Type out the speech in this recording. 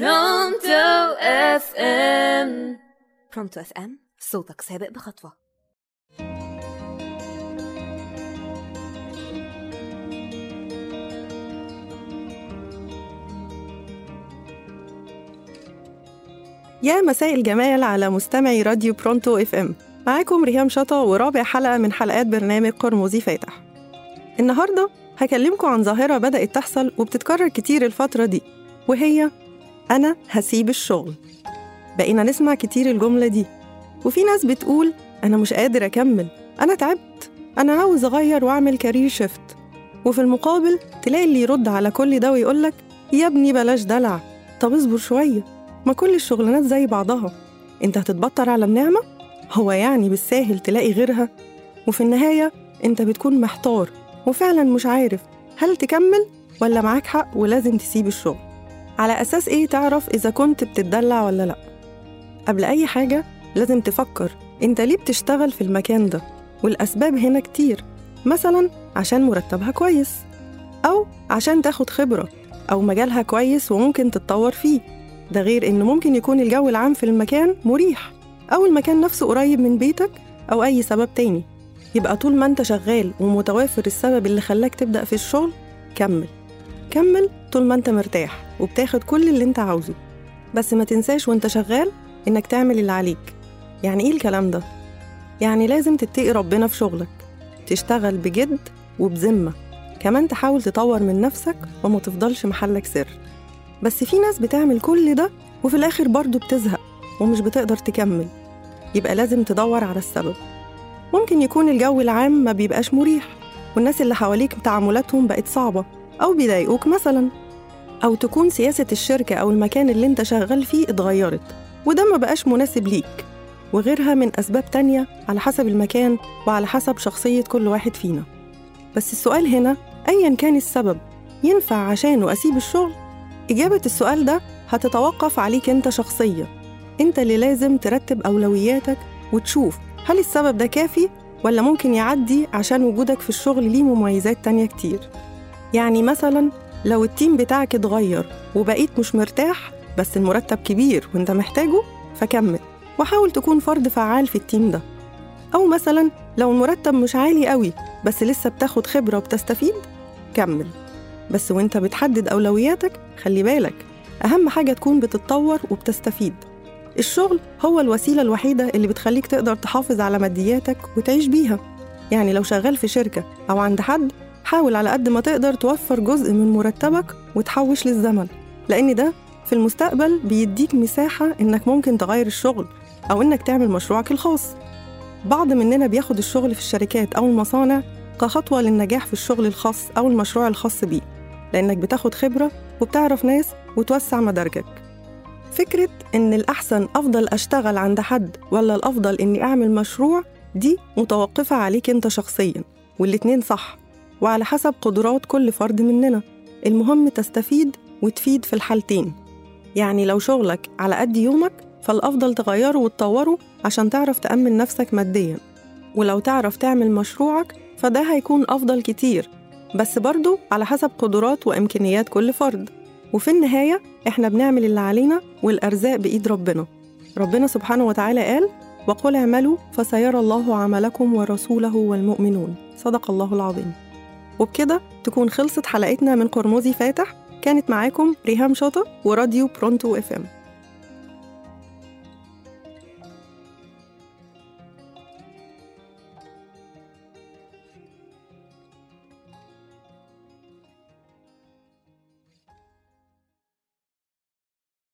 برونتو FM برونتو FM صوتك سابق بخطوة. يا مساء الجمال على مستمعي راديو برونتو FM معاكم ريهام شطا ورابع حلقة من حلقات برنامج قرمزي فاتح. النهاردة هكلمكم عن ظاهرة بدأت تحصل وبتتكرر كتير الفترة دي وهي أنا هسيب الشغل. بقينا نسمع كتير الجملة دي. وفي ناس بتقول أنا مش قادر أكمل. أنا تعبت. أنا عاوز أغير وأعمل كارير شيفت وفي المقابل تلاقي اللي يرد على كل ده ويقولك يا ابني بلاش دلع. طب اصبر شوية. ما كل الشغلانات زي بعضها. أنت هتتبطر على النعمة؟ هو يعني بالساهل تلاقي غيرها؟ وفي النهاية أنت بتكون محتار. وفعلا مش عارف. هل تكمل؟ ولا معاك حق ولازم تسيب الشغل؟ على أساس إيه تعرف إذا كنت بتتدلع ولا لأ؟ قبل أي حاجة لازم تفكر أنت ليه بتشتغل في المكان ده؟ والأسباب هنا كتير مثلا عشان مرتبها كويس أو عشان تاخد خبرة أو مجالها كويس وممكن تتطور فيه. ده غير إن ممكن يكون الجو العام في المكان مريح أو المكان نفسه قريب من بيتك أو أي سبب تاني. يبقى طول ما أنت شغال ومتوافر السبب اللي خلاك تبدأ في الشغل كمل. كمل طول ما أنت مرتاح. وبتاخد كل اللي أنت عاوزه. بس ما تنساش وأنت شغال إنك تعمل اللي عليك. يعني إيه الكلام ده؟ يعني لازم تتقي ربنا في شغلك تشتغل بجد وبذمة. كمان تحاول تطور من نفسك وما تفضلش محلك سر. بس في ناس بتعمل كل ده وفي الآخر برضه بتزهق ومش بتقدر تكمل. يبقى لازم تدور على السبب. ممكن يكون الجو العام ما بيبقاش مريح والناس اللي حواليك تعاملاتهم بقت صعبة أو بيضايقوك مثلا. أو تكون سياسة الشركة أو المكان اللي أنت شغال فيه اتغيرت وده ما بقاش مناسب ليك. وغيرها من أسباب تانية على حسب المكان وعلى حسب شخصية كل واحد فينا. بس السؤال هنا أيا كان السبب ينفع عشانه أسيب الشغل؟ إجابة السؤال ده هتتوقف عليك أنت شخصيا. أنت اللي لازم ترتب أولوياتك وتشوف هل السبب ده كافي ولا ممكن يعدي عشان وجودك في الشغل ليه مميزات تانية كتير. يعني مثلا لو ال team بتاعك اتغير وبقيت مش مرتاح بس المرتب كبير وانت محتاجه فكمل وحاول تكون فرد فعال في ال team ده. أو مثلا لو المرتب مش عالي قوي بس لسه بتاخد خبرة وبتستفيد كمل. بس وانت بتحدد أولوياتك خلي بالك أهم حاجة تكون بتتطور وبتستفيد. الشغل هو الوسيلة الوحيدة اللي بتخليك تقدر تحافظ على مادياتك وتعيش بيها. يعني لو شغال في شركة أو عند حد حاول على قد ما تقدر توفر جزء من مرتبك وتحوش للزمن لأن ده في المستقبل بيديك مساحة إنك ممكن تغير الشغل أو إنك تعمل مشروعك الخاص. بعض مننا بياخد الشغل في الشركات أو المصانع كخطوة للنجاح في الشغل الخاص أو المشروع الخاص بيه لأنك بتاخد خبرة وبتعرف ناس وتوسع مداركك. فكرة إن الأحسن أفضل أشتغل عند حد ولا الأفضل إني أعمل مشروع دي متوقفة عليك أنت شخصيا والاتنين صح. وعلى حسب قدرات كل فرد مننا. المهم تستفيد وتفيد في الحالتين. يعني لو شغلك على قد يومك فالأفضل تغيره وتطوره عشان تعرف تأمن نفسك ماديا. ولو تعرف تعمل مشروعك فده هيكون أفضل كتير. بس برضه على حسب قدرات وإمكانيات كل فرد. وفي النهاية إحنا بنعمل اللي علينا والأرزاق بإيد ربنا. ربنا سبحانه وتعالى قال وقل اعملوا فسيرى الله عملكم ورسوله والمؤمنون. صدق الله العظيم. وبكده تكون خلصت حلقتنا من قرمزي فاتح. كانت معاكم ريهام شاطة وراديو برونتو اف ام.